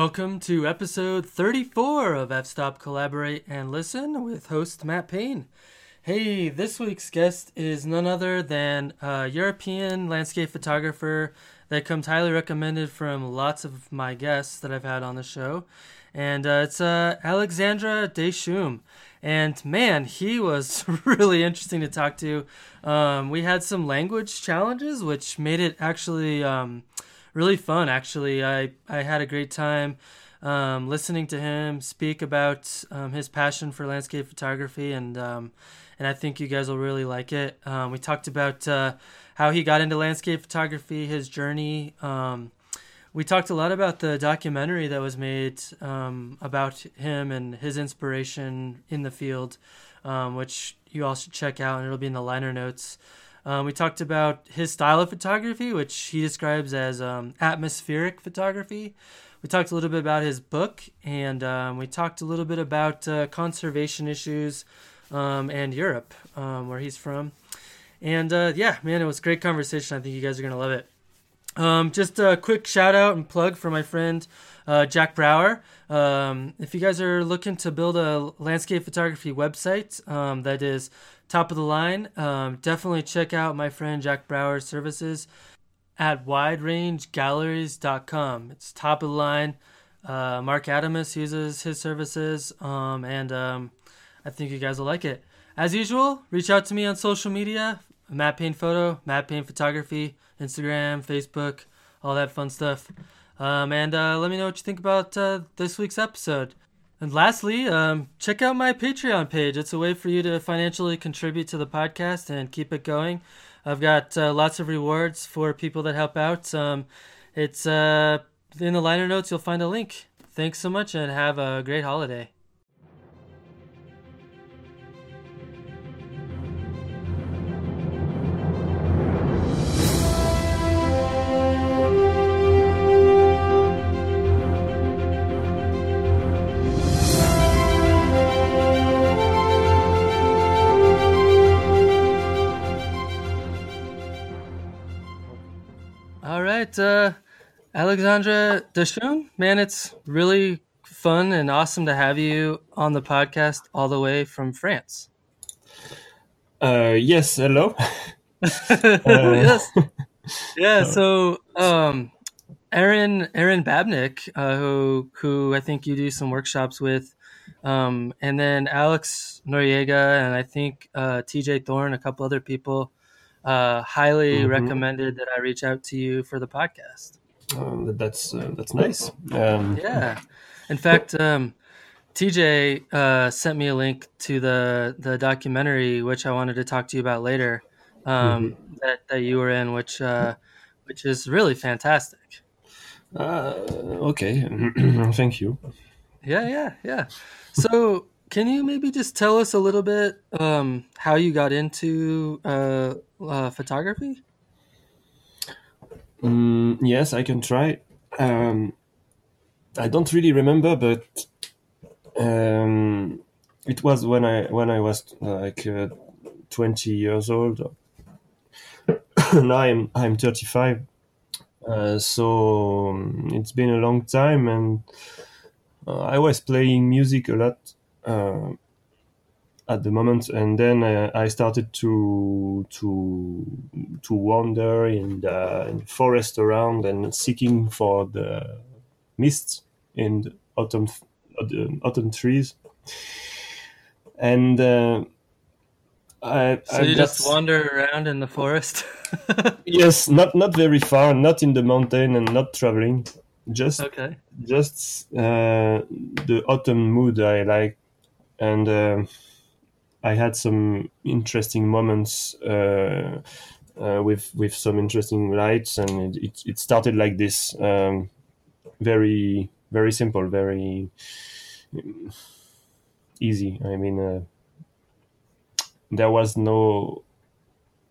Welcome to episode 34 of F Stop Collaborate and Listen with host Matt Payne. Hey, this week's guest is none other than a European landscape photographer that comes highly recommended from lots of my guests that I've had on the show. And uh, it's uh, Alexandre Deschaumes. And man, he was really interesting to talk to. Um, we had some language challenges, which made it actually um, really fun. Actually, I I had a great time um, listening to him speak about um, his passion for landscape photography, and um, and I think you guys will really like it. Um, we talked about uh, how he got into landscape photography, his journey. Um, we talked a lot about the documentary that was made um, about him and his inspiration in the field, which you all should check out, and it'll be in the liner notes. Um, we talked about his style of photography, which he describes as um, atmospheric photography. We talked a little bit about his book, and um, we talked a little bit about uh, conservation issues um, and Europe, um, where he's from. And uh, yeah, man, it was a great conversation. I think you guys are going to love it. Um, just a quick shout out and plug for my friend uh, Jack Brauer. If you guys are looking to build a landscape photography website that is top of the line, um, definitely check out my friend Jack Brauer's services at widerangegalleries.com. It's top of the line. Uh, Marc Adamus uses his services, um, and um, I think you guys will like it. As usual, reach out to me on social media Matt Payne Photo, Matt Payne Photography, Instagram, Facebook, all that fun stuff. Um, and uh, let me know what you think about uh, this week's episode. And lastly, um, check out my Patreon page. It's a way for you to financially contribute to the podcast and keep it going. I've got uh, lots of rewards for people that help out. Um, it's uh, in the liner notes, you'll find a link. Thanks so much and have a great holiday. Right, uh, Alexandre Deschaumes, man, it's really fun and awesome to have you on the podcast all the way from France. Uh, yes, hello. uh, yes, yeah. So, um, Erin Erin Babnik, uh, who who I think you do some workshops with, um, and then Alex Noriega, and I think uh, T.J. Thorne, a couple other people uh, highly mm-hmm. recommended that I reach out to you for the podcast. Um, that's uh, that's nice. Um, yeah, in fact, um, TJ uh, sent me a link to the the documentary, which I wanted to talk to you about later. Um, mm-hmm. That that you were in, which uh, which is really fantastic. Uh, okay, thank you. Yeah, yeah, yeah. So can you maybe just tell us a little bit um, how you got into uh, uh, photography? Mm, yes, I can try. Um, I don't really remember, but um, it was when I when I was like uh, twenty years old. now I'm I'm thirty five, uh, so um, it's been a long time, and uh, I was playing music a lot uh, at the moment, and then uh, I started to to to wander in the, in the, forest around and seeking for the mists in the autumn uh, autumn trees, and uh, I, so I you got, just wander around in the forest. yes, not not very far, not in the mountain, and not traveling. Just okay. Just uh, the autumn mood I like and uh, I had some interesting moments uh, uh, with with some interesting lights, and it, it, it started like this, um, very very simple, very easy. I mean, uh, there was no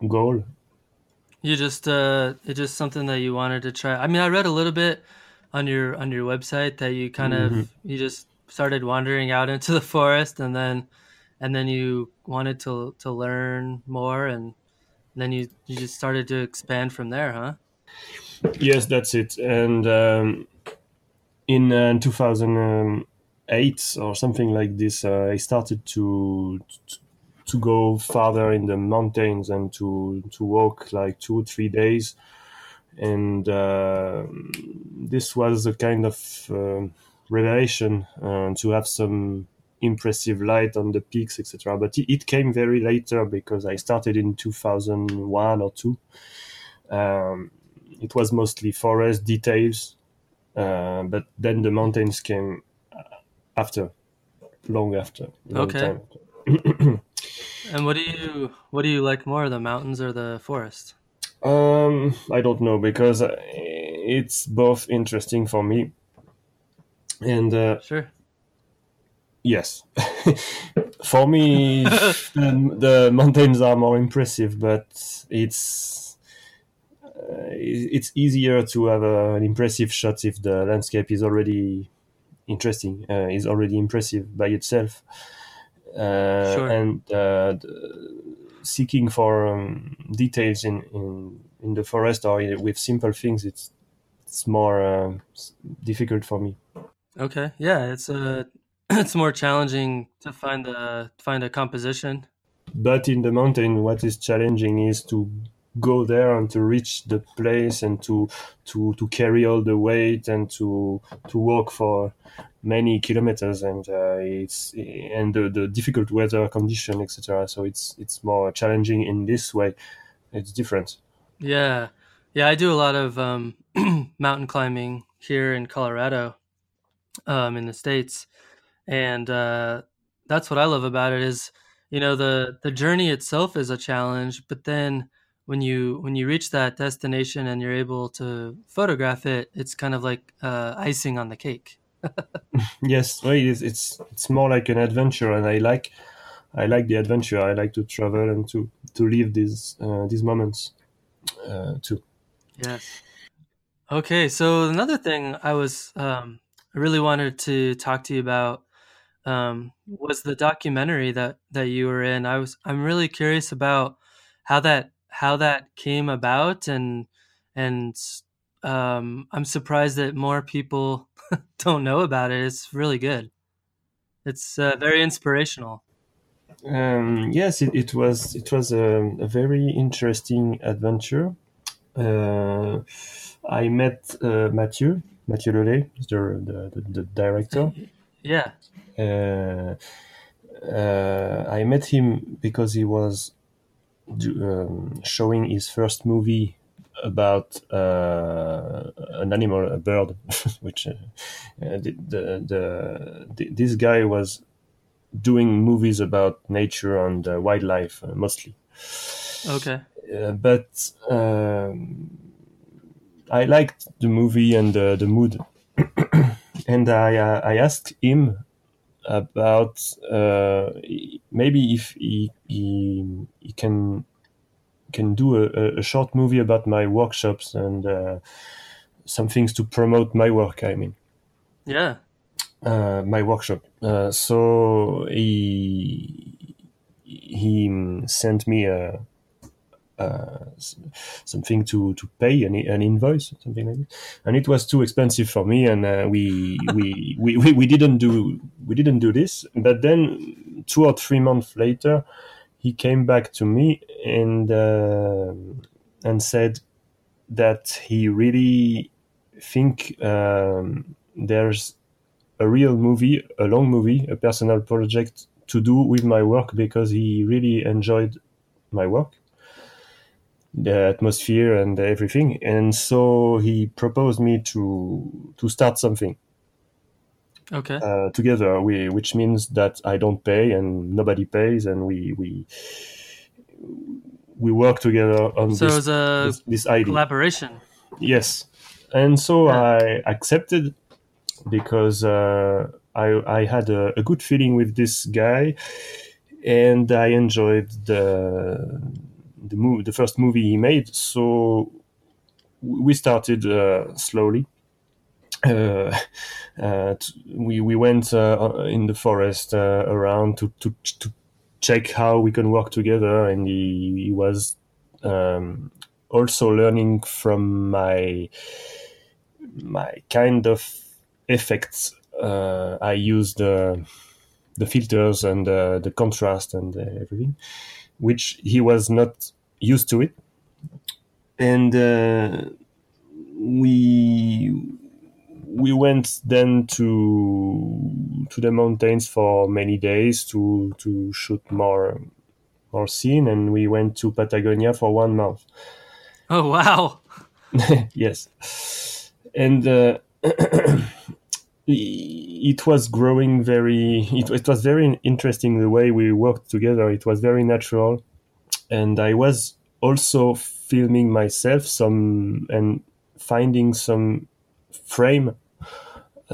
goal. You just uh, it's just something that you wanted to try. I mean, I read a little bit on your on your website that you kind mm-hmm. of you just started wandering out into the forest and then and then you wanted to to learn more and then you you just started to expand from there huh? Yes that's it. And um, in uh, 2008 or something like this, uh, I started to to go farther in the mountains and to to walk like two three days, and uh, this was a kind of uh, revelation uh, to have some impressive light on the peaks, etc. But it, came very later because I started in 2001 or two. Um, it was mostly forest details, uh, but then the mountains came after, long after. Long okay. and what do you what do you like more, the mountains or the forest? Um, I don't know because uh, it's both interesting for me. And uh, sure. Yes, for me, the, the, mountains are more impressive, but it's uh, it's easier to have a, an impressive shot if the landscape is already interesting, uh, is already impressive by itself. Uh, sure. And uh, seeking for um, details in, in in the forest or with simple things, it's it's more uh, difficult for me. Okay, yeah, it's a it's more challenging to find the find a composition. But in the mountain, what is challenging is to go there and to reach the place and to to to carry all the weight and to to walk for many kilometers and uh, it's and the, the difficult weather condition etc so it's it's more challenging in this way. It's different. Yeah. Yeah i do a lot of um, mountain climbing here in colorado um, in the states and uh, that's what I love about it is you know the the journey itself is a challenge, but then when you when you reach that destination and you're able to photograph it, it's kind of like uh, icing on the cake. yes, well, it's, it's it's more like an adventure, and I like I like the adventure. I like to travel and to to live these uh, these moments uh, too. Yes. Okay, so another thing I was um, I really wanted to talk to you about um, was the documentary that that you were in. I was I'm really curious about how that how that came about and and um, I'm surprised that more people don't know about it. It's really good. It's uh, very inspirational. Um, yes, it, it, was it was a, a very interesting adventure. Uh, I met uh, Mathieu Mathieu Lelay, the, the, the director. Yeah. Uh, uh, I met him because he was um, showing his first movie about uh, an animal, a bird, which uh, uh, the, the, the, this guy was doing movies about nature and uh, wildlife mostly. Okay. but um, I liked the movie and the mood, and I I asked him about uh, maybe if he, he, he can can do a, a, short movie about my workshops and uh, some things to promote my work. I mean, yeah, uh, my workshop. Uh, so he he sent me a uh, something to to pay an, an invoice something like that and it was too expensive for me and uh, we, we, we we we didn't do we didn't do this. But then two or three months later he came back to me and uh, and said that he really think um, there's a real movie a long movie a personal project to do with my work because he really enjoyed my work the atmosphere and everything. And so he proposed me to to start something. Okay. Uh, together, we which means that I don't pay and nobody pays, and we we we work together on so this, a this, this idea. collaboration. Yes, and so yeah. I accepted because uh, I I had a, a good feeling with this guy, and I enjoyed the the movie, the first movie he made. So we started uh, slowly. Uh, uh, we we went uh, in the forest uh, around to, to to check how we can work together, and he, he was um, also learning from my my kind of effects uh, I used the the filters and uh, the contrast and uh, everything, which he was not used to it, and uh, we we went then to to the mountains for many days to to shoot more more scene, and we went to Patagonia for one month. Oh wow! yes, and. Uh, it was growing very it, it was very interesting the way we worked together. It was very natural. And i was also filming myself some and finding some frame.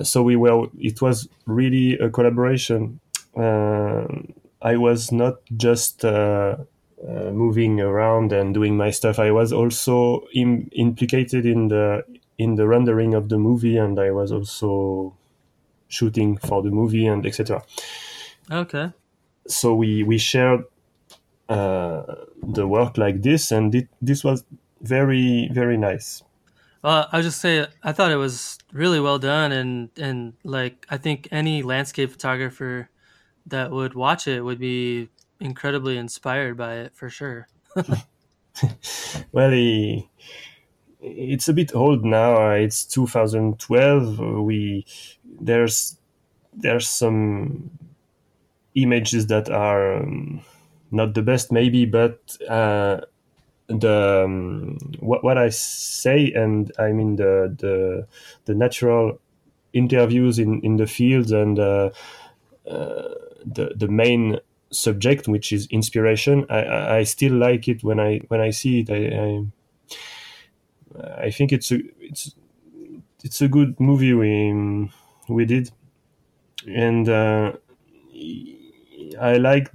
So we were it was really a collaboration. Uh, i was not just uh, uh, moving around and doing my stuff. I was also Im- implicated in the in the rendering of the movie and i was also shooting for the movie and etc. Okay. So we we shared uh, the work like this, and it, this was very very nice. Well, I just say I thought it was really well done, and and like I think any landscape photographer that would watch it would be incredibly inspired by it for sure. well, he, it's a bit old now. It's 2012. We there's there's some images that are um, not the best maybe but uh, the um, what, what i say and i mean the the the natural interviews in in the fields and uh, uh, the the main subject which is inspiration i i still like it when i when i see it i i, I think it's a it's it's a good movie we we did, and uh, I like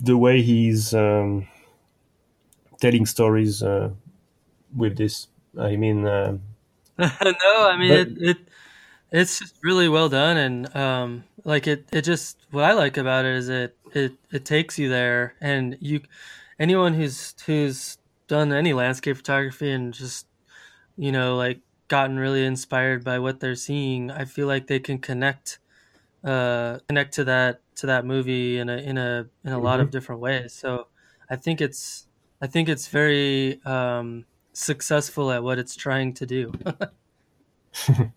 the way he's um, telling stories uh, with this. I mean, uh, no, I mean but, it, it. It's just really well done, and um, like it. It just what I like about it is it it it takes you there, and you anyone who's who's done any landscape photography and just you know like gotten really inspired by what they're seeing, I feel like they can connect uh, connect to that to that movie in a in a in a mm-hmm. lot of mm-hmm. different ways. So I think it's I think it's very um, successful at what it's trying to do.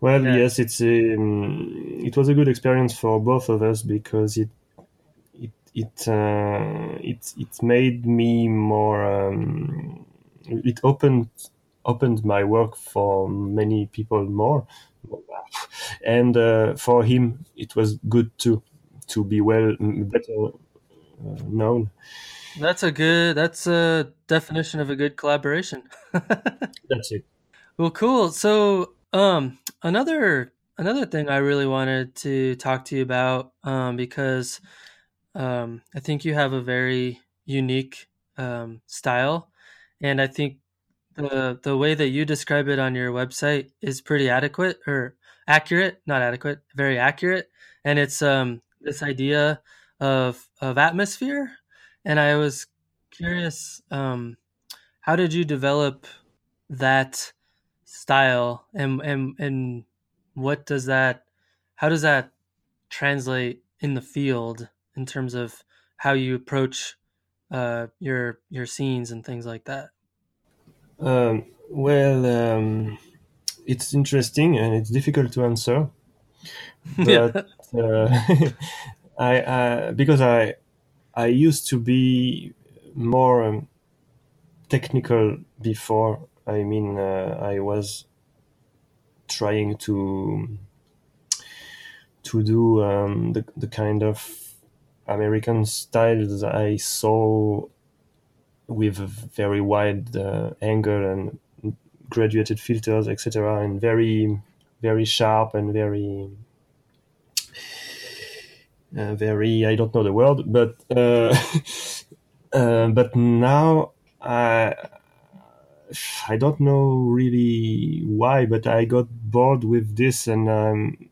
well, yeah. yes, it's um, it was a good experience for both of us because it it it uh, it it made me more. Um, it opened opened my work for many people more. And uh, for him it was good too to be well better uh, known. That's a good that's a definition of a good collaboration. That's it. Well cool. So um another another thing i really wanted to talk to you about um because um i think you have a very unique um style. And i think the the way that you describe it on your website is pretty adequate or accurate, not adequate, very accurate, and it's um this idea of of atmosphere. And I was curious, um, how did you develop that style, and and and what does that, how does that translate in the field in terms of how you approach uh, your your scenes and things like that? Um, well, um, it's interesting and it's difficult to answer. But yeah. uh, I, uh, because I I used to be more um, technical before. I mean, uh, I was trying to to do um, the the kind of American styles I saw with a very wide uh, angle and graduated filters, etc., and very, very sharp and very, uh, very. I don't know the word, but uh, uh but now I. I don't know really why, but I got bored with this, and um,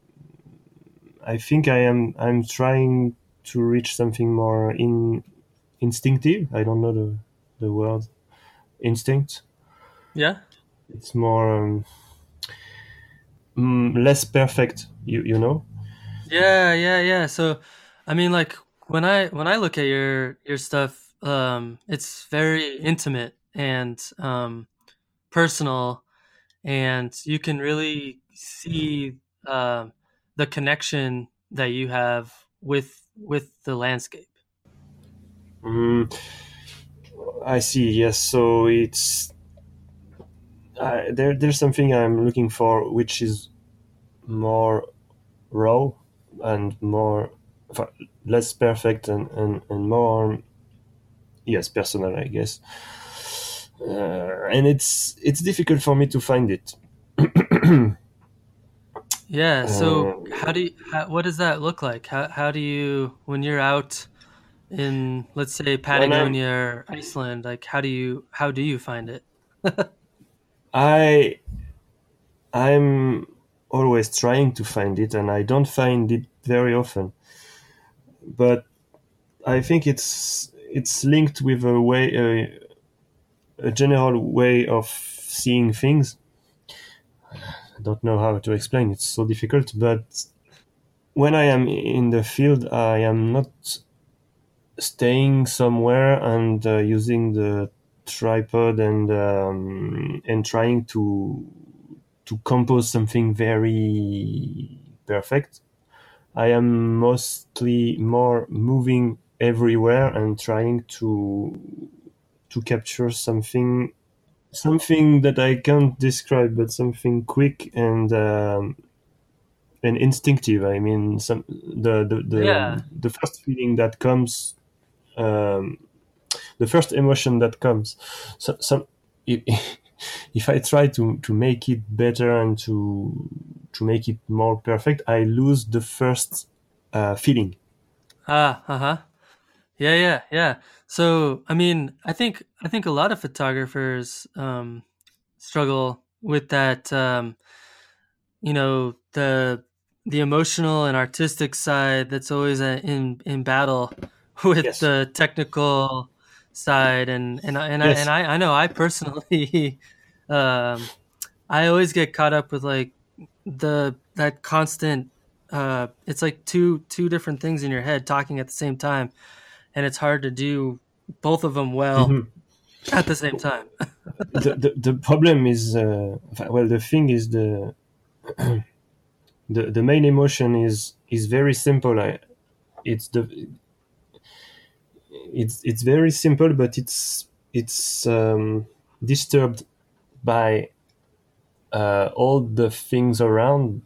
I think I am. I'm trying to reach something more in instinctive. I don't know the the word instinct. Yeah, it's more um, mm, less perfect. You you know. Yeah, yeah, yeah. So, I mean, like when I when I look at your your stuff, um, it's very intimate and um, personal, and you can really see uh, the connection that you have with with the landscape. Mm, I see. Yes. So it's uh, there. There's something I'm looking for, which is more raw and more less perfect and, and, and more yes personal i guess uh, and it's it's difficult for me to find it yeah so uh, how do you how, what does that look like how, how do you when you're out in let's say patagonia or iceland like how do you how do you find it i i'm always trying to find it and i don't find it very often but I think it's it's linked with a way a, a general way of seeing things. I don't know how to explain. It's so difficult, but when I am in the field, I am not staying somewhere and uh, using the tripod and um, and trying to to compose something very perfect. I am mostly more moving everywhere and trying to to capture something something that I can't describe, but something quick and um, and instinctive. I mean, some the the the, yeah. the first feeling that comes, um, the first emotion that comes. So, some if I try to to make it better and to to make it more perfect, I lose the first uh, feeling. Ah, uh huh. Yeah, yeah, yeah. So, I mean, I think I think a lot of photographers um, struggle with that. Um, you know, the the emotional and artistic side that's always in in battle with yes. the technical side, and and and yes. I and I, I know I personally, um, I always get caught up with like the that constant uh it's like two two different things in your head talking at the same time and it's hard to do both of them well mm-hmm. at the same time the, the, the problem is uh, well the thing is the the the main emotion is is very simple I, it's the it's it's very simple but it's it's um, disturbed by uh, all the things around,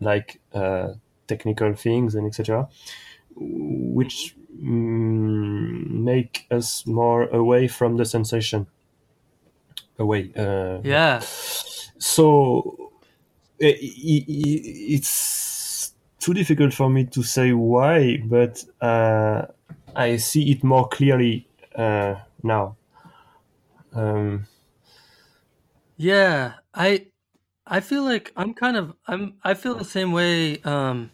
like uh, technical things and etc., which mm, make us more away from the sensation. Away. Uh, yeah. So it, it, it's too difficult for me to say why, but uh, I see it more clearly uh, now. Um, yeah, I I feel like I'm kind of I'm I feel the same way. Um,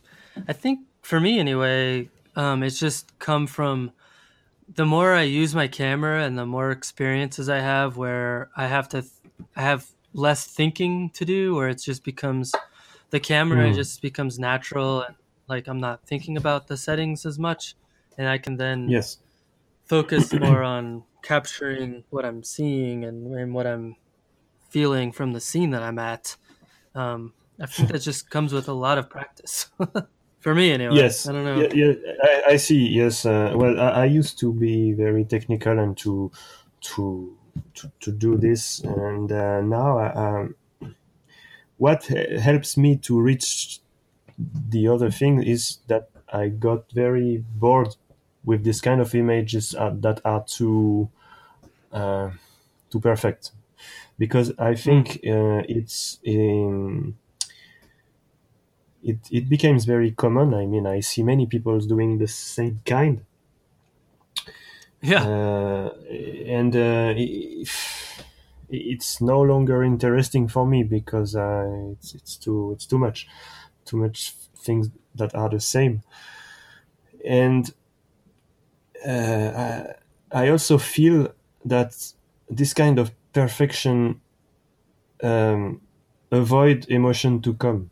I think for me anyway, um, it's just come from the more I use my camera and the more experiences I have, where I have to I have less thinking to do, where it just becomes the camera mm. just becomes natural and like I'm not thinking about the settings as much, and I can then yes focus more on capturing what I'm seeing and, and what I'm feeling from the scene that I'm at. Um, I think that just comes with a lot of practice. For me, anyway. Yes. I don't know. Yeah, yeah I, I, see. Yes. Uh, well, I, I, used to be very technical and to to to, to do this, and uh, now um, what helps me to reach the other thing is that I got very bored with this kind of images uh, that are too uh, too perfect because I think uh, it's in, it it becomes very common. I mean, I see many people doing the same kind. Yeah, uh, and uh, it's no longer interesting for me because uh, it's it's too it's too much, too much things that are the same, and I, I also feel that this kind of perfection um, avoid emotion to come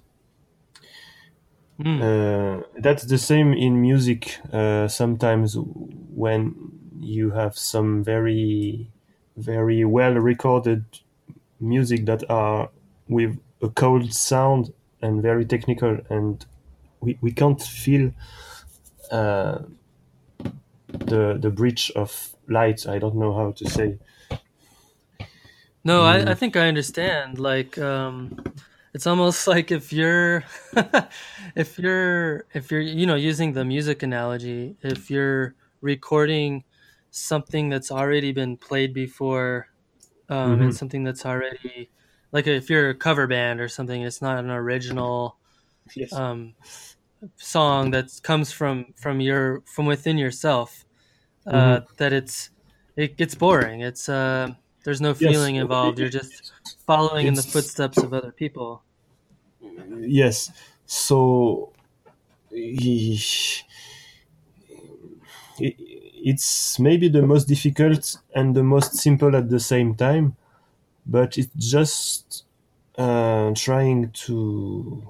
Mm. Uh, that's the same in music. Uh, sometimes when you have some very, very well recorded music that are with a cold sound and very technical, and we, we can't feel uh, the the bridge of light. I don't know how to say. No, I, Mm. I think I understand. Like, um, it's almost like if you're, if you're, if you're, you know, using the music analogy, if you're recording something that's already been played before, um, and Mhm. something that's already, like, if you're a cover band or something, it's not an original Yes. um, song that comes from from your from within yourself. Uh, That it's it gets boring. It's uh, there's no Yes. feeling involved. You're just following in the footsteps of other people. yes so he- it's maybe the most difficult and the most simple at the same time but it's just uh, trying to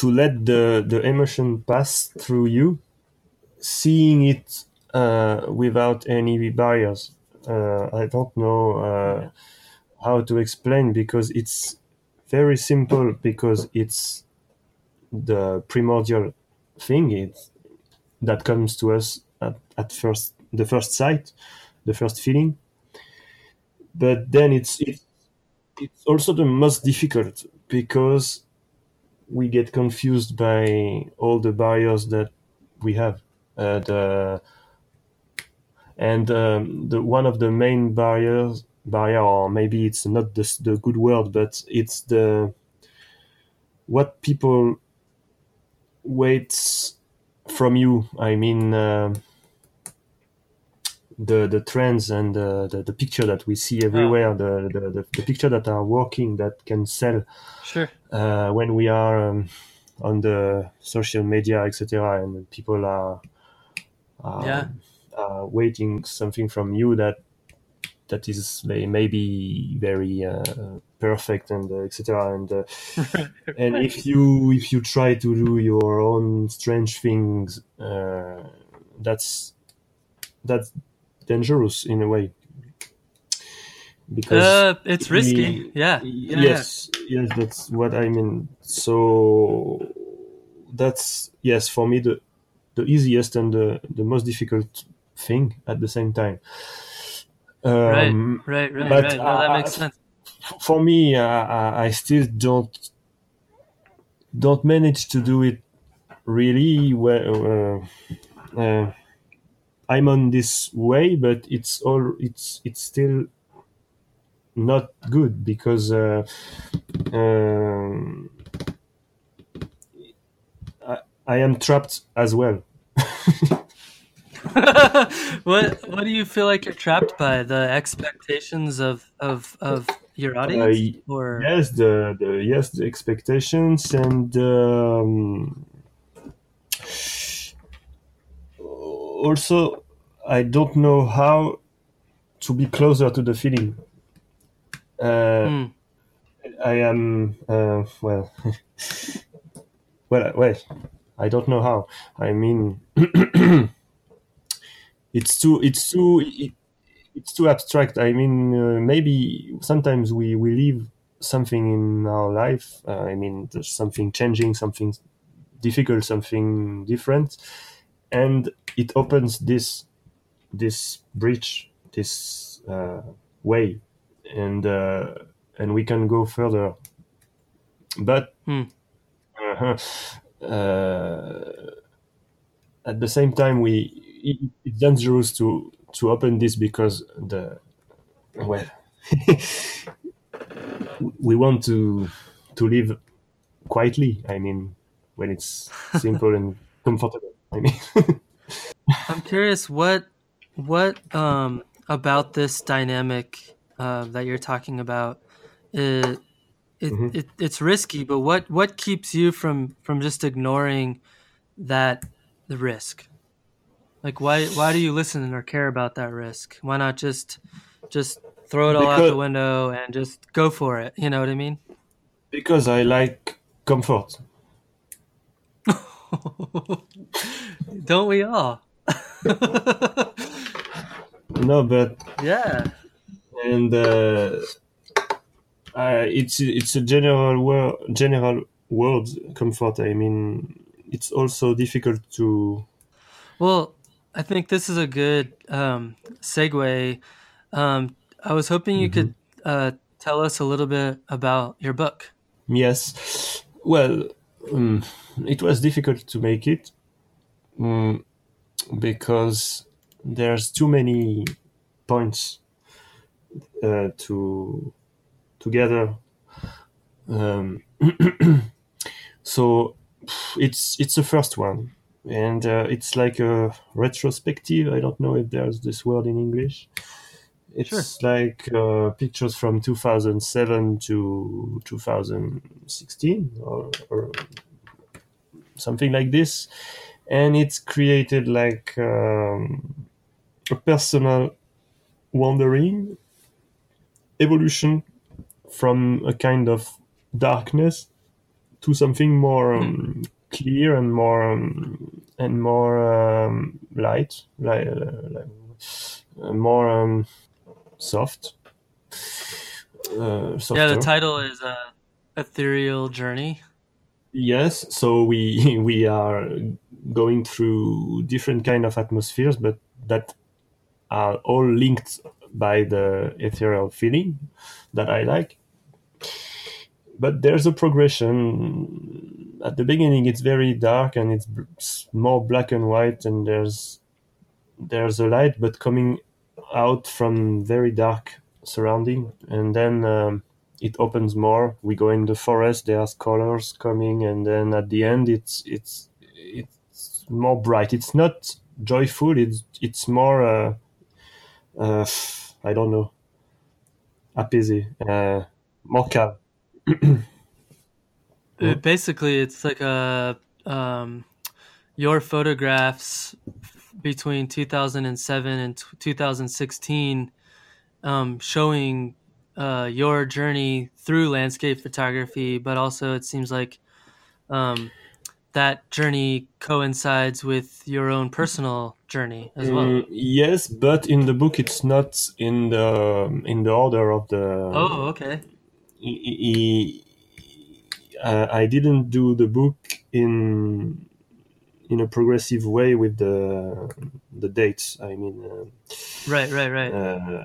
to let the the emotion pass through you seeing it uh, without any barriers. Uh, i don't know uh, how to explain because it's very simple because it's the primordial thing it, that comes to us at, at first the first sight the first feeling. But then it's it's it's also the most difficult because we get confused by all the barriers that we have uh, the and um, the one of the main barriers barrier or maybe it's not the, the good word but it's the what people waits from you. I mean, uh, the the trends and the, the, the picture that we see everywhere, the, the, the, the picture that are working that can sell Sure. uh, when we are um, on the social media, etc. And people are, are, Yeah. are waiting something from you that that is maybe very uh, perfect and uh, etc. And uh, and if you if you try to do your own strange things uh, that's that's dangerous in a way because Uh, it's risky. we- yeah. yeah. yes yes that's what i mean so that's yes for me the the easiest and the, the most difficult thing at the same time um, Right. Right. but right. No, that makes sense. for me, uh, I I still don't don't manage to do it really well. Uh, uh, I'm on this way, but it's all it's it's still not good because uh, um, I, I am trapped as well. what What do you feel like you're trapped by? The expectations of of of your audience, or Yes, the, the yes the expectations and um, also I don't know how to be closer to the feeling. Uh, Hmm. I am uh, well, well, well. I don't know how. I mean, it's too, it's too, it, it's too abstract. I mean, uh, maybe sometimes we we leave something in our life. Uh, I mean, there's something changing, something difficult, something different, and it opens this this bridge, this uh, way, and uh, and we can go further. But Hmm. uh, uh, at the same time, we it, it's dangerous to to open this because the well we want to to live quietly. I mean, when it's simple and comfortable. I mean. I'm curious what what um, about this dynamic uh, that you're talking about. It, it, Mhm. it it's risky, but what what keeps you from from just ignoring that the risk? Like why why do you listen or care about that risk? Why not just just throw it all out the window and just go for it? You know what I mean? because I like comfort. Don't we all? no, but yeah, and uh, uh, it's it's a general word, general word comfort. I mean, it's also difficult to. Well, I think this is a good um, segue. Um, I was hoping you could uh, tell us a little bit about your book. Yes. Well, um, it was difficult to make it um, because there's too many points uh, to together. Um, so it's it's the first one, and uh, it's like a retrospective. I don't know if there's this word in English. It's Sure. like uh, pictures from 2007 to 2016 or, or something like this, and it's created like um, a personal wandering evolution from a kind of darkness to something more um, clear and more um, and more um, light, like, like uh, more um, soft. Uh, Yeah, the title is uh, Ethereal Journey. Yes, so we we are going through different kind of atmospheres, but that are all linked by the ethereal feeling that I like. But there's a progression. At the beginning, it's very dark and it's more black and white, and there's there's a light, but coming out from very dark surrounding, and then um, it opens more. We go in the forest. There's colors coming, and then at the end, it's it's it's more bright. It's not joyful. It's it's more uh, uh, I don't know, apaisé, uh, more calm. Uh, basically, it's like a um, your photographs between 2007 and t- 2016, um, showing uh, your journey through landscape photography, but also it seems like um, that journey coincides with your own personal journey as well. Mm, yes, but in the book, it's not in the in the order of the. Oh, okay. I- I- uh, I didn't do the book in in a progressive way with the the dates. I mean, uh, Right, right, right. uh,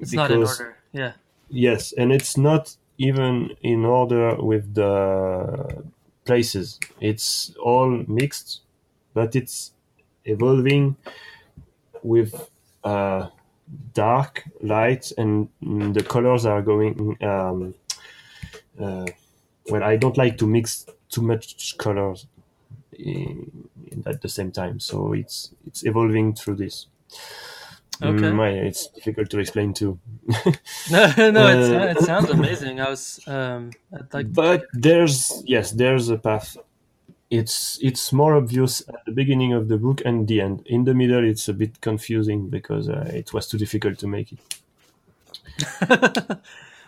it's not in order. Yeah. Yes, and it's not even in order with the places. It's all mixed, but it's evolving with uh, dark, light, and the colors are going. Um, uh, well, I don't like to mix too much colors in, at the same time, so it's it's evolving through this. Okay. Mm, my- it's difficult to explain too. No, no, Uh, it sounds amazing. I was, um, I'd like but there's yes there's a path. It's it's more obvious at the beginning of the book and the end. In the middle it's a bit confusing because uh, it was too difficult to make it.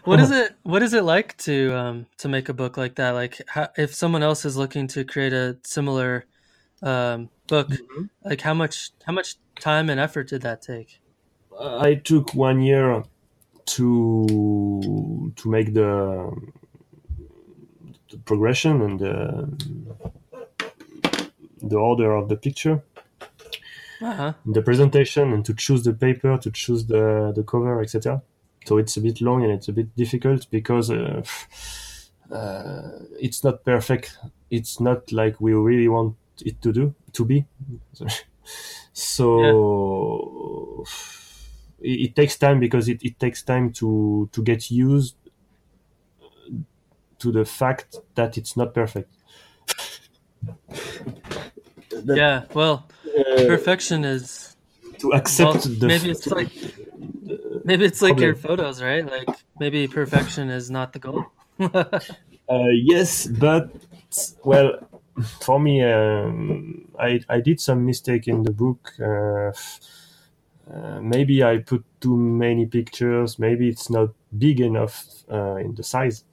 What is it what is it like to um to make a book like that? Like how, if someone else is looking to create a similar um book like how much how much time and effort did that take i took one year to to make the, the progression and the, the order of the picture uh-huh the presentation and to choose the paper, to choose the, the cover, etc. So it's a bit long and it's a bit difficult because uh, uh, it's not perfect. It's not like we really want it to do to be. So it, it takes time because it, it takes time to to get used to the fact that it's not perfect. That- yeah well uh, perfection is to accept well, the maybe it's like maybe it's like your photos right like maybe perfection is not the goal Uh, yes, but well, for me, um, I I did some mistake in the book. Uh, uh, maybe I put too many pictures. Maybe it's not big enough uh, in the size,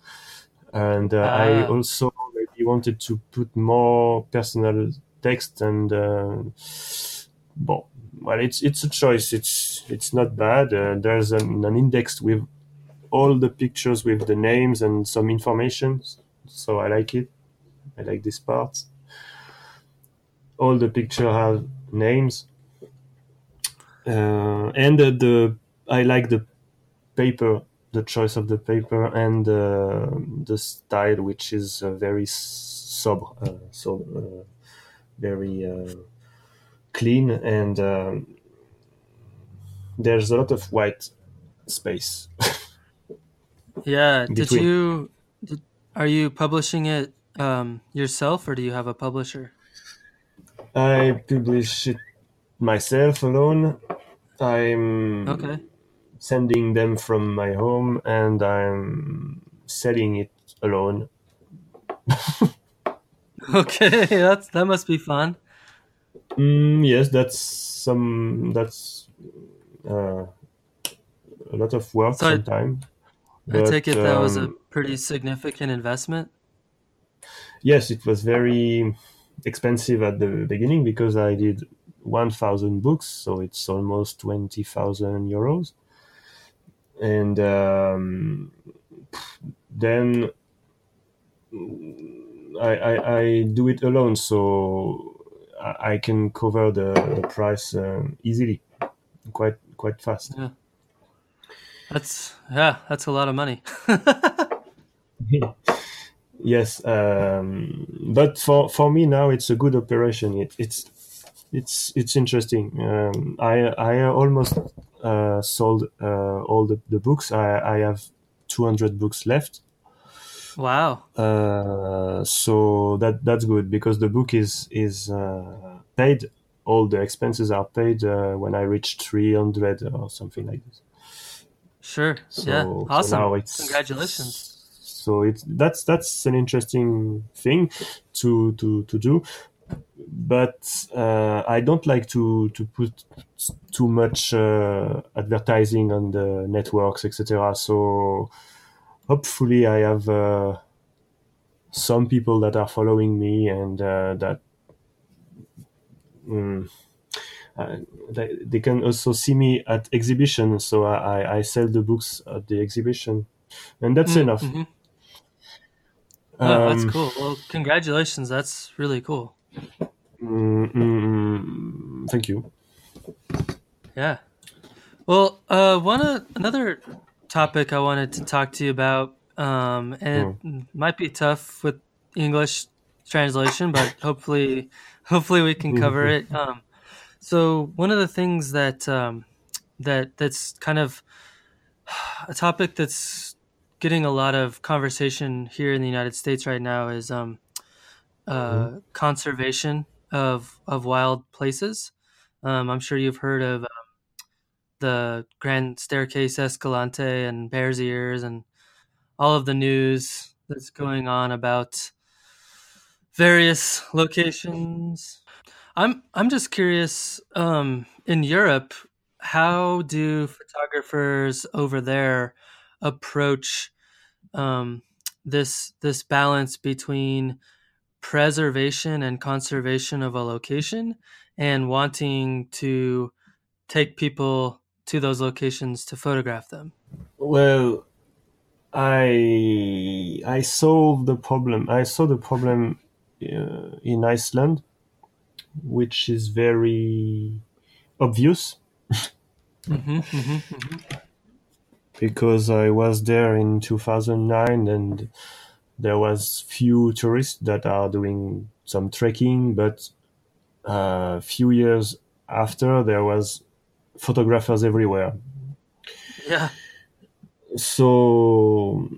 and uh, I Ah. also maybe wanted to put more personal text and uh, well, well, it's it's a choice. It's it's not bad. Uh, there's an, an index with all the pictures with the names and some information, so I like it. I like this part. All the picture have names, and the, the I like the paper, the choice of the paper, and uh, the style, which is uh, very sober, uh, so uh, very uh, clean, and um, there's a lot of white space. Yeah. Did Between. you? Did, are you publishing it um, yourself, or do you have a publisher? I publish it myself alone. I'm Okay. sending them from my home and I'm selling it alone. Okay. That's that must be fun. Mm, yes, that's some that's uh, a lot of work So I- sometimes. I take it that was a um, pretty significant investment. yes, it was very expensive at the beginning because I did 1,000 books, so it's almost 20,000 euros. And um, then I, I, I do it alone, so I, can cover the, the price um, easily, quite quite fast. Yeah. That's yeah. That's a lot of money. yes, um, but for, for me now it's a good operation. It, it's it's it's interesting. Um, I I almost uh, sold uh, all the, the books. I, I have 200 books left. wow. Uh, so that that's good because the book is is uh, paid. All the expenses are paid uh, when I reach 300 or something like this. Sure. So, yeah. Awesome. it's Congratulations. So it's that's that's an interesting thing to to to do, but uh, I don't like to to put too much uh, advertising on the networks, etc. So hopefully I have uh, some people that are following me and uh, that. Mm, uh, they, they can also see me at exhibition, so I, I- sell the books at the exhibition, and that's Mm, enough. mhm. Oh, that's Um, cool. Well, congratulations. That's really cool. Mm, mm, mm, thank you. Yeah. Well, uh, one uh, another topic I wanted to talk to you about, um, and it might be tough with English translation, but hopefully, hopefully we can cover it. Um, so one of the things that um, that that's kind of a topic that's getting a lot of conversation here in the United States right now is um, uh, conservation of of wild places. Um, I'm sure you've heard of um, the Grand Staircase Escalante and Bears Ears and all of the news that's going on about various locations. I'm I'm just curious. Um, in Europe, how do photographers over there approach um, this this balance between preservation and conservation of a location and wanting to take people to those locations to photograph them? Well, I I solved the problem. I saw the problem uh, in Iceland, which is very obvious hmm hmm hmm because I was there in 2009 and there was few tourists that are doing some trekking, but a few years after there was photographers everywhere. Yeah. so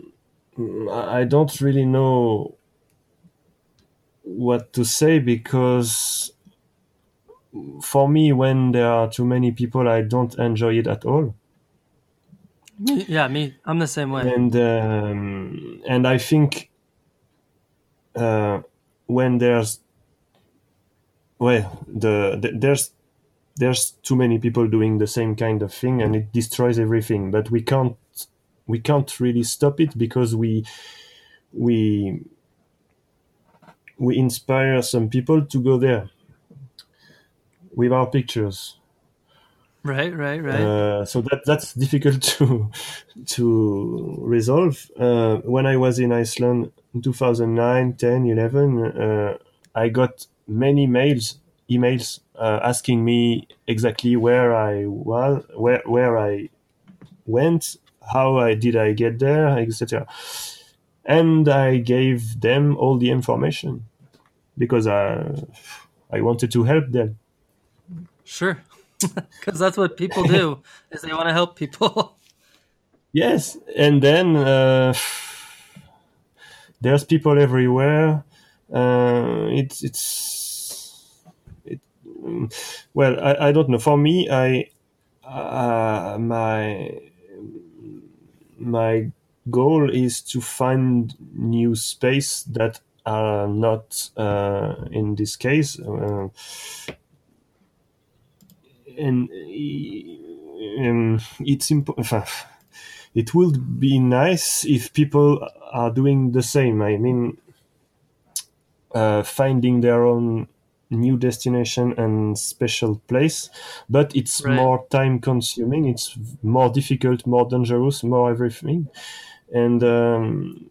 mm, I I don't really know what to say because for me, when there are too many people, I don't enjoy it at all. Yeah, me. I'm the same way. And um, and I think uh, when there's well, the, the there's there's too many people doing the same kind of thing, and it destroys everything. But we can't we can't really stop it because we we we inspire some people to go there with our pictures. Right, right, right. Uh, so that that's difficult to to resolve. Uh, when I was in Iceland in 2009, 10, 11, uh, I got many mails, emails uh, asking me exactly where I was, where where I went, how I did I get there, etc. And I gave them all the information because I I wanted to help them. Sure, because that's what people do is they want to help people. Yes, and then uh, there's people everywhere. Uh, it's it's it, well, I, I don't know. For me, I uh, my my goal is to find new space that are not uh, in this case uh, and um, it's important it would be nice if people are doing the same i mean uh, finding their own new destination and special place but it's Right. more time consuming it's more difficult more dangerous more everything and um,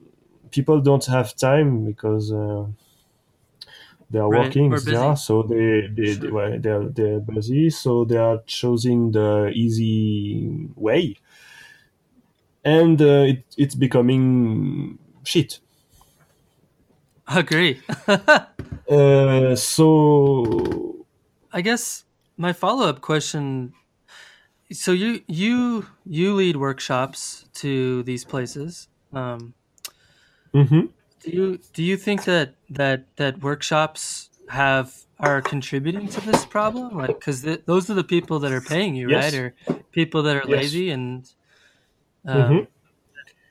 people don't have time because uh, they are Right, working we're so they they, Sure. they well, they're, they're busy so they are choosing the easy way and uh, it, it's becoming shit Agree. uh, so I guess my follow up question. So you you you lead workshops to these places. Um, mhm. do you do you think that that that workshops have are contributing to this problem? Like, because th- those are the people that are paying you, Yes. right? Or people that are Yes. lazy and um, Mhm.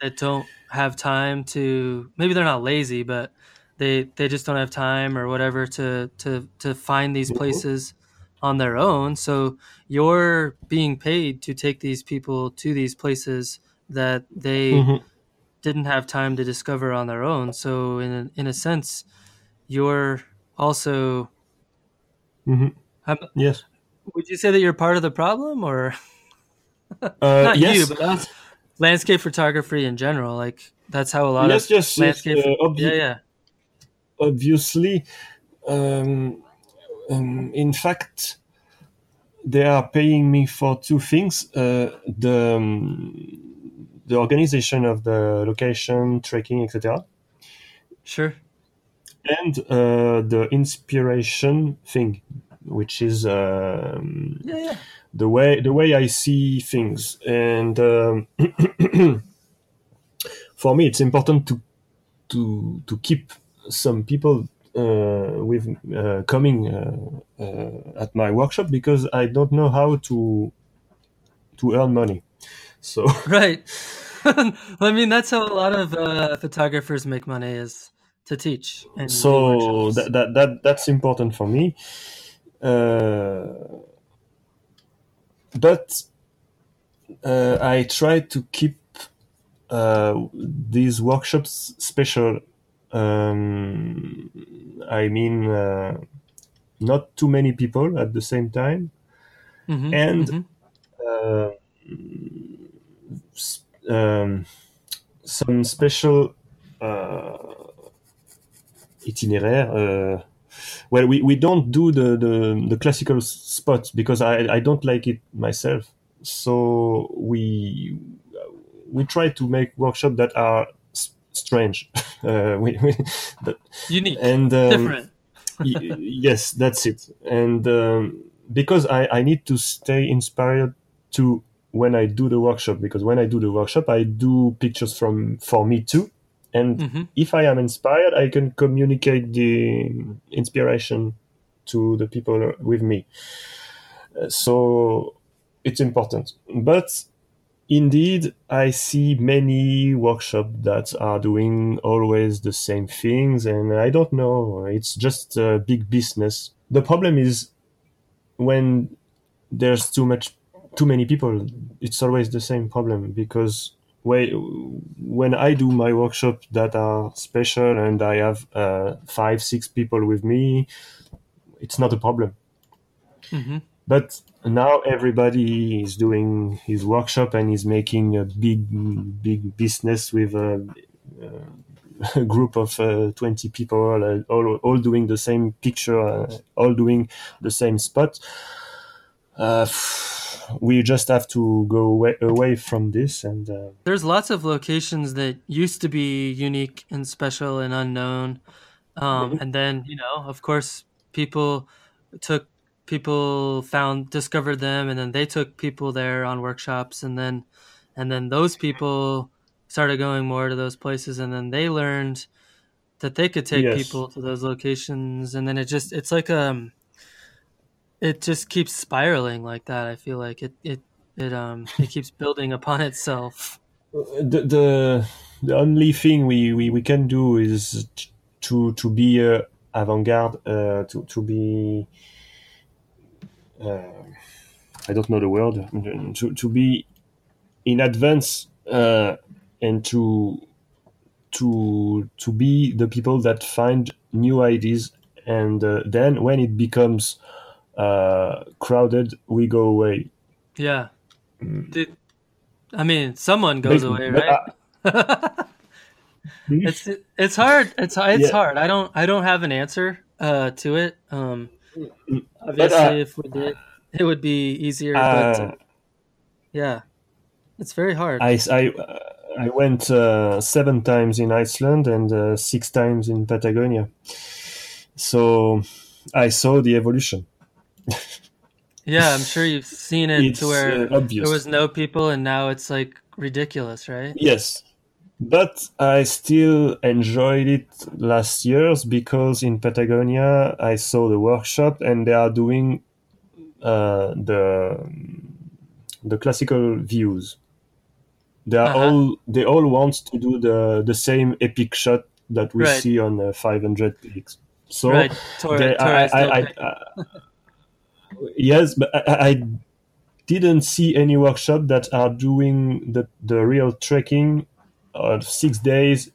that don't have time to. Maybe they're not lazy, but they they just don't have time or whatever to to to find these Mhm. places on their own. So you're being paid to take these people to these places that they Mhm. didn't have time to discover on their own. So in a, in a sense, you're also. Mhm. Um, yes would you say that you're part of the problem, or uh, not yes you, but us, landscape photography in general? Like that's how a lot yes of yes, yes landscape. uh, obvi- yeah, yeah, obviously um, um, in fact they are paying me for two things uh, the um, the organization of the location trekking etc sure. and uh, the inspiration thing which is um, Yeah, yeah. the way the way I see things and um, for me it's important to to to keep some people uh, with uh, coming uh, uh, at my workshop because I don't know how to to earn money so Right. I mean, that's how a lot of uh, photographers make money is to teach and so that, that that that's important for me but uh, I try to keep uh, these workshops special. Um, I mean, uh, not too many people at the same time, Mhm, and mhm. uh, um, some special uh, itinéraire. Uh, well, we, we don't do the, the, the classical spots because I, I don't like it myself. So we we try to make workshops that are s- strange. Uh, we, we, that, unique, and um, different. y- yes, that's it. And um, because I, I need to stay inspired to when I do the workshop, because when I do the workshop, I do pictures from for me too. And hmm if I am inspired, I can communicate the inspiration to the people with me. Uh, so it's important. But indeed, I see many workshops that are doing always the same things, and I don't know. It's just a big business. The problem is when there's too much, too many people. It's always the same problem because when I do my workshop that are special and I have uh, five, six people with me, it's not a problem. Mm-hmm. But now everybody is doing his workshop and is making a big, big business with a, a group of uh, 20 people, uh, all, all doing the same picture, uh, all doing the same spot. Uh, we just have to go away, away from this and uh, there's lots of locations that used to be unique and special and unknown um, mm-hmm. and then you know of course people took people found discovered them and then they took people there on workshops and then and then those people started going more to those places and then they learned that they could take yes. people to those locations and then it just it's like um it just keeps spiraling like that. I feel like it it it um it keeps building upon itself. The the, the only thing we, we, we can do is to to be uh, avant-garde, uh, to to be uh, I don't know the word to to be in advance uh, and to to to be the people that find new ideas and uh, then when it becomes uh, crowded, we go away. Yeah. Mm. Did, I mean, someone goes away, right? Uh, it's it's hard. It's it's yeah. hard. I don't I don't have an answer uh, to it. Um, mm, obviously, but, uh, if we did, it would be easier. but uh, yeah, it's very hard. I I, I went uh, seven times in Iceland and six times in Patagonia, so I saw the evolution yeah, I'm sure you've seen it it's, to where uh, there was no people and now it's like ridiculous, right? Yes. But I still enjoyed it last years because in Patagonia I saw the workshop and they are doing uh, the the classical views. They are uh-huh. all they all want to do the the same epic shot that we right. see on uh, 500px. So right. Tor- they, I, I, I, yes, but I, I, didn't see any workshop that are doing the, the real trekking of six days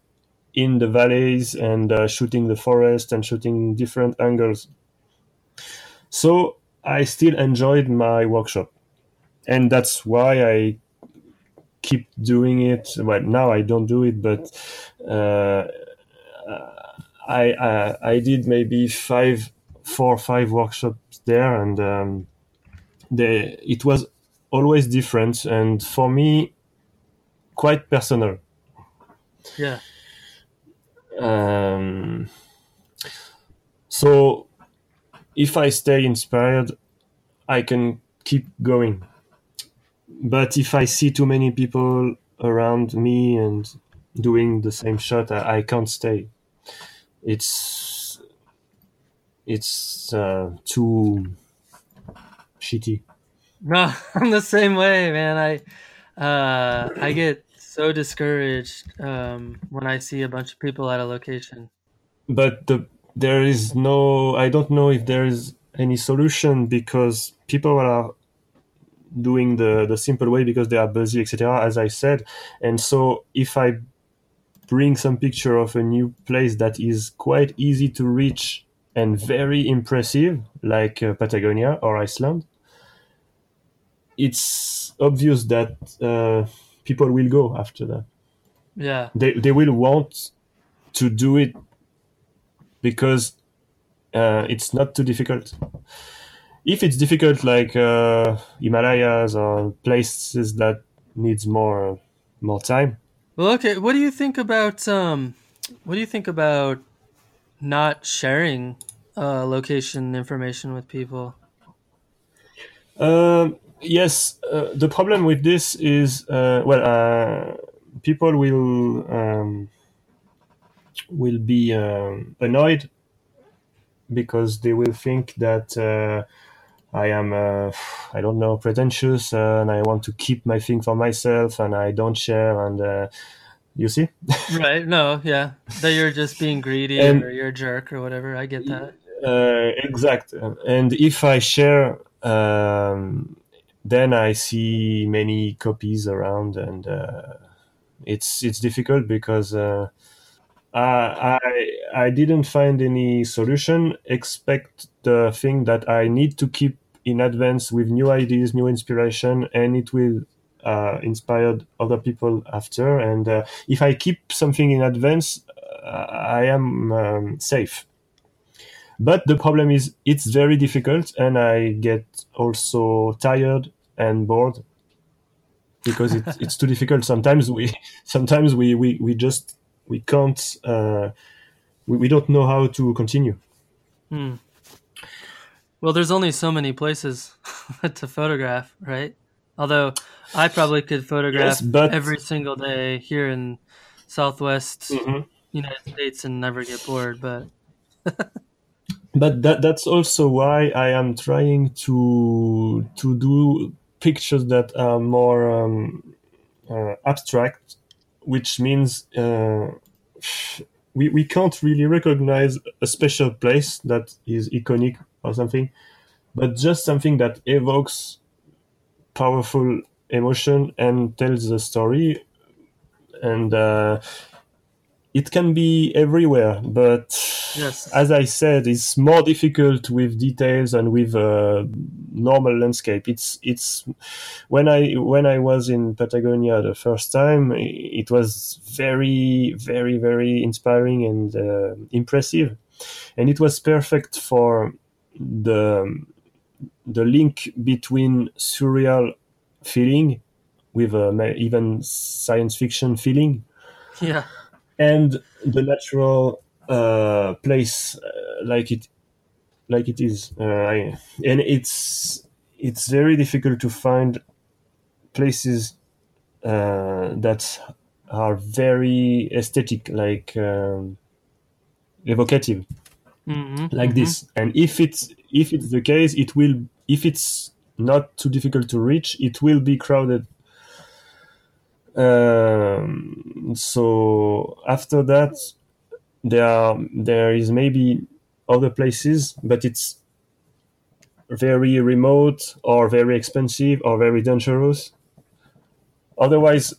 in the valleys and uh, shooting the forest and shooting different angles. So I still enjoyed my workshop, and that's why I keep doing it. Well, now I don't do it, but uh, I, I I did maybe five four or five workshops there, and um, they, it was always different, and for me, quite personal. Yeah. Um, so, if I stay inspired, I can keep going. But if I see too many people around me and doing the same shot, I, I can't stay. It's it's uh, too shitty. No, I'm the same way, man. I uh, I get so discouraged um, when I see a bunch of people at a location. But the there is no. I don't know if there is any solution because people are doing the the simple way because they are busy, etc. As I said, and so if I bring some picture of a new place that is quite easy to reach and very impressive, like uh, Patagonia or Iceland, it's obvious that uh, people will go after that. Yeah, they they will want to do it because uh, it's not too difficult. If it's difficult, like uh, Himalayas or places that needs more more time. Well, okay. What do you think about um, what do you think about not sharing uh, location information with people? Um, yes, uh, the problem with this is uh, well, uh, people will um, will be um, annoyed because they will think that uh, I am uh, I don't know pretentious and I want to keep my thing for myself and I don't share and you see? Right no yeah. That you're just being greedy and, or you're a jerk or whatever i get that. Uh, exact. And if I share, um, then I see many copies around, and uh, it's it's difficult because uh, I I didn't find any solution except the thing that I need to keep in advance with new ideas, new inspiration, and it will uh, inspire other people after. And uh, if I keep something in advance, uh, I am um, safe. But the problem is it's very difficult, and I get also tired and bored because it, it's too difficult. Sometimes we sometimes we we, we just we can't uh, we, we don't know how to continue. Hmm. Well, there's only so many places to photograph, right? Although I probably could photograph Yes, but- every single day here in Southwest Mhm. United States and never get bored. But but that that's also why I am trying to to do pictures that are more um, uh, abstract, which means uh, we we can't really recognize a special place that is iconic or something, but just something that evokes powerful emotion and tells the story, and uh, it can be everywhere, but Yes. as I said, it's more difficult with details and with uh, normal landscape. It's it's when I when I was in Patagonia the first time, it was very very very inspiring and uh, impressive, and it was perfect for the the link between surreal feeling with a even science fiction feeling. Yeah, and the natural uh, place uh, like it like it is uh, I, and it's it's very difficult to find places uh, that are very aesthetic like um, evocative. Hmm like this. And if it's if it's the case it will if it's not too difficult to reach. It will be crowded. Um, so after that there are, there is maybe other places but it's very remote or very expensive or very dangerous. Otherwise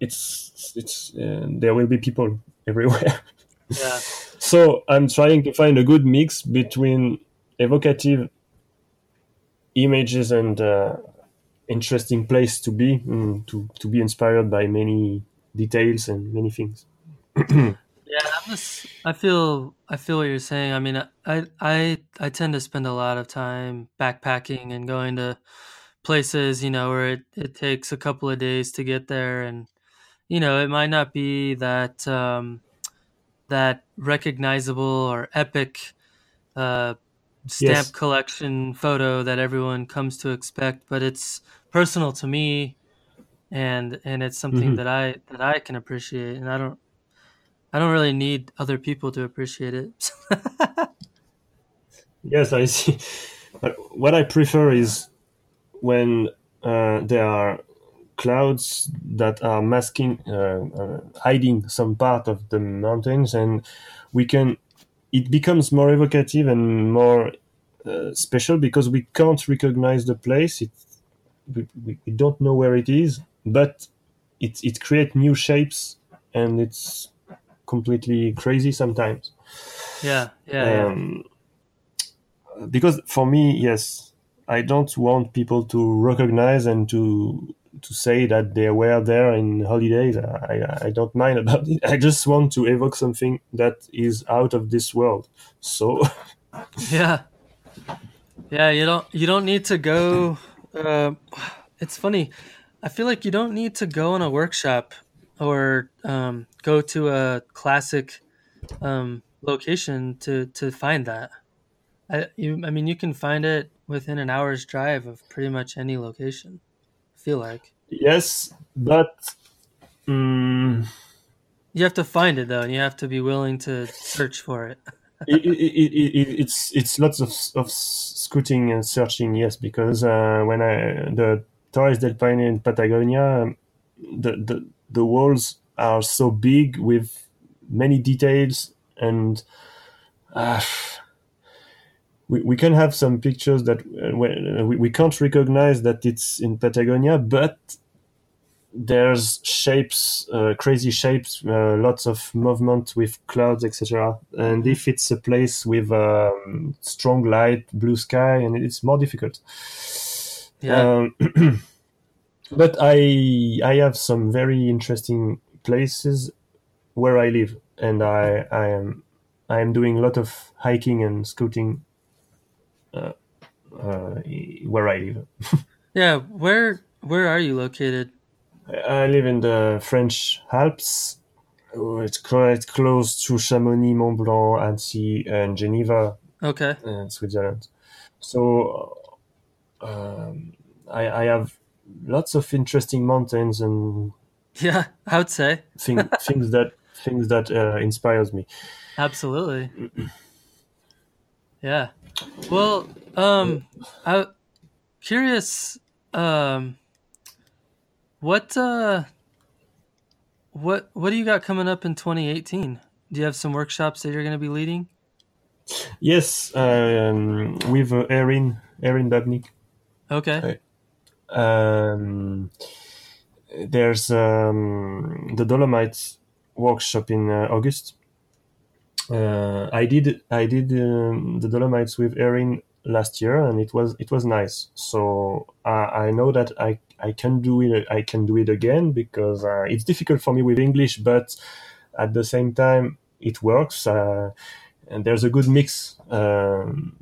it's it's uh, there will be people everywhere. Yeah, so I'm trying to find a good mix between evocative images and uh, interesting place to be, mm, to to be inspired by many details and many things. yeah. Just, I feel I feel what you're saying. I mean, I I I tend to spend a lot of time backpacking and going to places, you know, where it, it takes a couple of days to get there, and you know, it might not be that um, that recognizable or epic uh, stamp Yes. collection photo that everyone comes to expect, but it's personal to me, and and it's something Mhm. that I that I can appreciate, and I don't I don't really need other people to appreciate it. Yes, I see. But what I prefer is when uh, there are clouds that are masking, uh, uh, hiding some part of the mountains, and we can. It becomes more evocative and more uh, special because we can't recognize the place. It, we, we, don't know where it is, but it it creates new shapes, and it's completely crazy sometimes. yeah, yeah, yeah. Um, because for me, yes, I don't want people to recognize and to to say that they were there in holidays. I, I don't mind about it. I just want to evoke something that is out of this world. So Yeah, yeah. You don't you don't need to go. Uh, it's funny. I feel like you don't need to go on a workshop or um, go to a classic um, location to to find that. I you I mean you can find it within an hour's drive of pretty much any location. Feel like yes, but mm, you have to find it though, and you have to be willing to search for it. it, it, it, it, it's it's lots of of scouting and searching. Yes, because uh, when I the Torres del Paine in Patagonia, um, the, the the walls are so big with many details and. Uh, we, we can have some pictures that uh, uh, we, we can't recognize that it's in Patagonia, but there's shapes, uh, crazy shapes, uh, lots of movement with clouds, etc. And if it's a place with um, strong light, blue sky, and it's more difficult. Yeah. Um, but I I have some very interesting places where I live, and I I am I am doing a lot of hiking and scouting uh, uh, where I live. yeah. Where where are you located? I live in the French Alps. Oh, It's quite close to Chamonix, Mont Blanc, Annecy, and Geneva, Okay. uh, Switzerland. So um, I, I have lots of interesting mountains and Yeah, I would say thing, things that things that uh, inspires me. absolutely. Yeah. Well, um, I curious. Um, what uh, what what do you got coming up in 2018? Do you have some workshops that you're going to be leading? Yes, um, with uh, Erin Erin Babnik. Okay. Um, there's um, the Dolomites workshop in uh, August. Uh, I did I did um, the Dolomites with Erin last year, and it was it was nice. So I know that I I can do it I can do it again because uh, it's difficult for me with English, but at the same time it works. Uh, and there's a good mix um,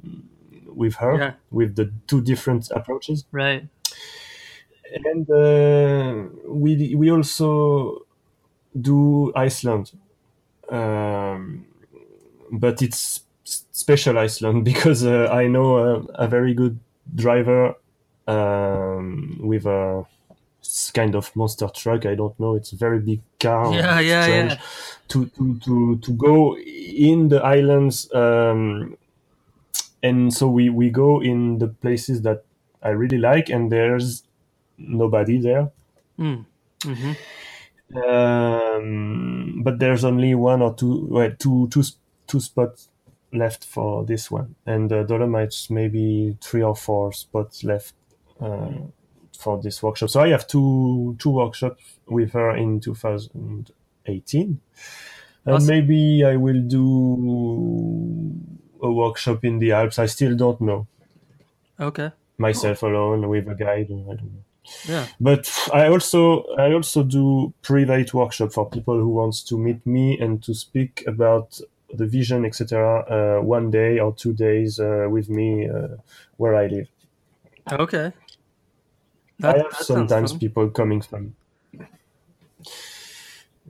with her Yeah. with the two different approaches Right. and uh, we we also do Iceland, um, but it's special Iceland because uh, I know a, a very good driver um, with a kind of monster truck. I don't know. It's a very big car. Yeah, yeah, strange, yeah. To, to to to go in the islands. Um, and so we, we go in the places that I really like, and there's nobody there. Mm. hmm Um, but there's only one or two, well, two, two, two spots left for this one, and the Dolomites maybe three or four spots left uh, for this workshop. So I have two two workshops with her in 2018, and Awesome. maybe I will do a workshop in the Alps. I still don't know Okay. myself alone with a guide. I don't know Yeah. but I also I also do private workshop for people who wants to meet me and to speak about the vision, etc. Uh, one day or two days uh, with me uh, where I live. Okay. I That, have that sometimes people coming from,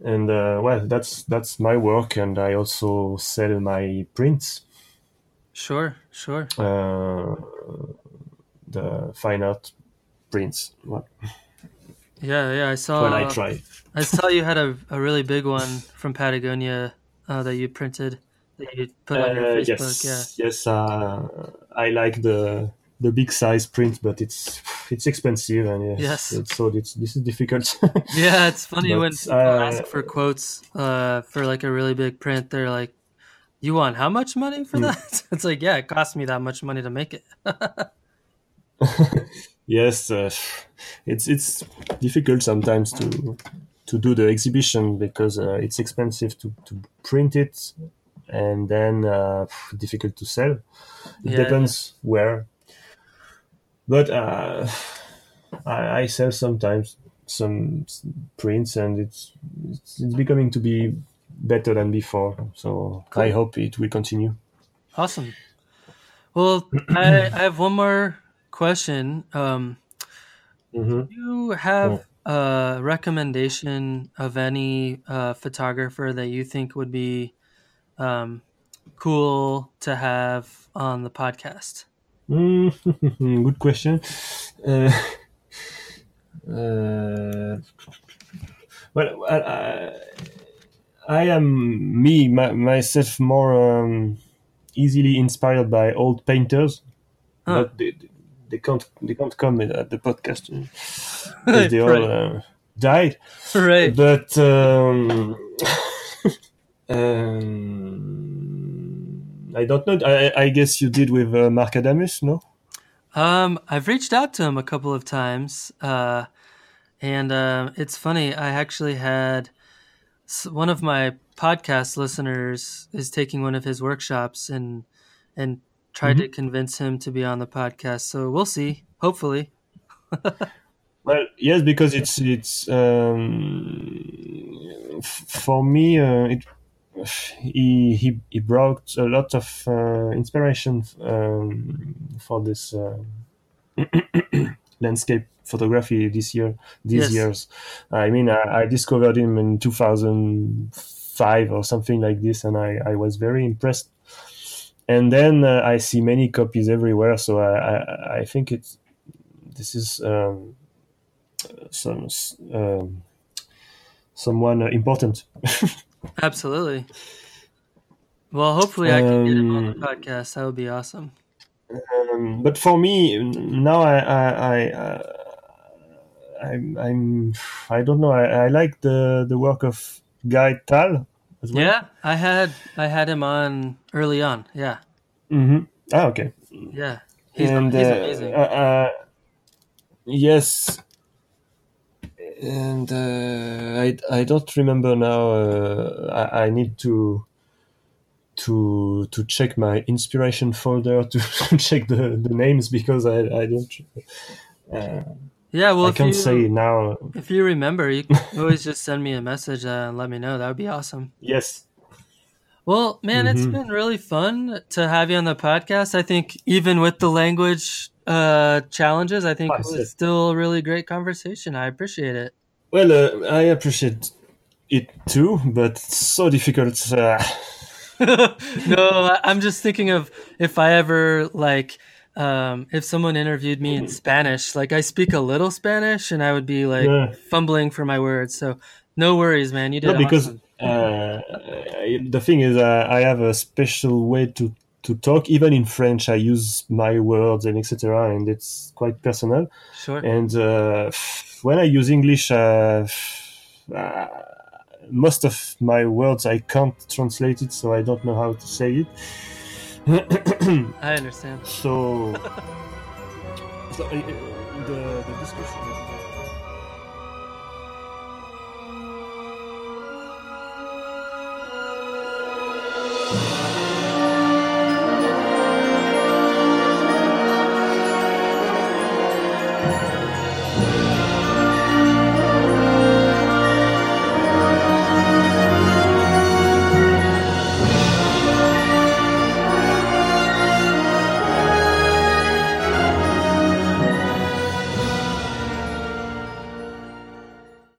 and uh, well, that's that's my work, and I also sell my prints, Sure. Sure. uh, the fine art prints. Well, Yeah. Yeah. I saw. when I try. I saw you had a, a really big one from Patagonia uh, that you printed that you put on your Uh, Facebook. yes, yes. Uh, I like the the big size print, but it's it's expensive and yes, Yes. so it's this is difficult. Yeah. Yeah. It's funny But, when people uh, ask for quotes uh, for like a really big print. They're like, "You want how much money for Mm. that?" it's like, yeah, it cost me that much money to make it. yes, uh, it's it's difficult sometimes to to do the exhibition because uh, it's expensive to, to print it and then uh, difficult to sell. It Yeah, depends where. But uh, I, I sell sometimes some prints and it's, it's it's becoming to be better than before. So I hope it will continue. Awesome. Well, I, I have one more question. Um, hmm do you have a recommendation of any uh, photographer that you think would be um, cool to have on the podcast? Mm, good question. Uh, uh, well, I, I, I am me my, myself more um, easily inspired by old painters, Huh. but they, they can't they can't come at the podcast because they all right. uh, died. right. But um, um, I don't know. I, I guess you did with uh, Marc Adamus, no? Um, I've reached out to him a couple of times. Uh, And uh, it's funny. I actually had one of my podcast listeners is taking one of his workshops and and tried mm-hmm. to convince him to be on the podcast. So we'll see. Hopefully. well, yes, because it's it's um, for me. Uh, it he he he brought a lot of uh, inspiration um, for this uh, landscape photography this year these yes. years i mean I, I, discovered him in 2005 or something like this and i, I was very impressed and then uh, i see many copies everywhere so i i, I think it's this is um, some um, someone important absolutely well hopefully i can get him on the um, podcast that would be awesome um, but for me now I I I, uh, I'm, I'm I don't know I, I like the the work of Guy Tal as well. Yeah, I had I had him on early on. Yeah. Mm-hmm. Ah, okay. Yeah, he's, and, he's uh, amazing. Uh, uh, yes, and uh, I I don't remember now. Uh, I, I need to to to check my inspiration folder to check the, the names because I I don't. Uh, yeah, well, I can't you, say now. If you remember, you can always just send me a message uh, and let me know. That would be awesome. Yes. Well, man, mm-hmm. it's been really fun to have you on the podcast. I think even with the language uh, challenges, I think it's still a really great conversation. I appreciate it. Well, uh, I appreciate it too, but it's so difficult. Uh, no, I'm just thinking of if I ever like um, if someone interviewed me in Spanish, like I speak a little Spanish and I would be like yeah. fumbling for my words. So no worries, man. You did no, because awesome. uh, the thing is, uh, I have a special way to to talk. Even in French, I use my words and etc. And it's quite personal. Sure. And uh, when I use English. Uh, uh, most of my words I can't translate it, so I don't know how to say it. I understand. So, so uh, the, the discussion.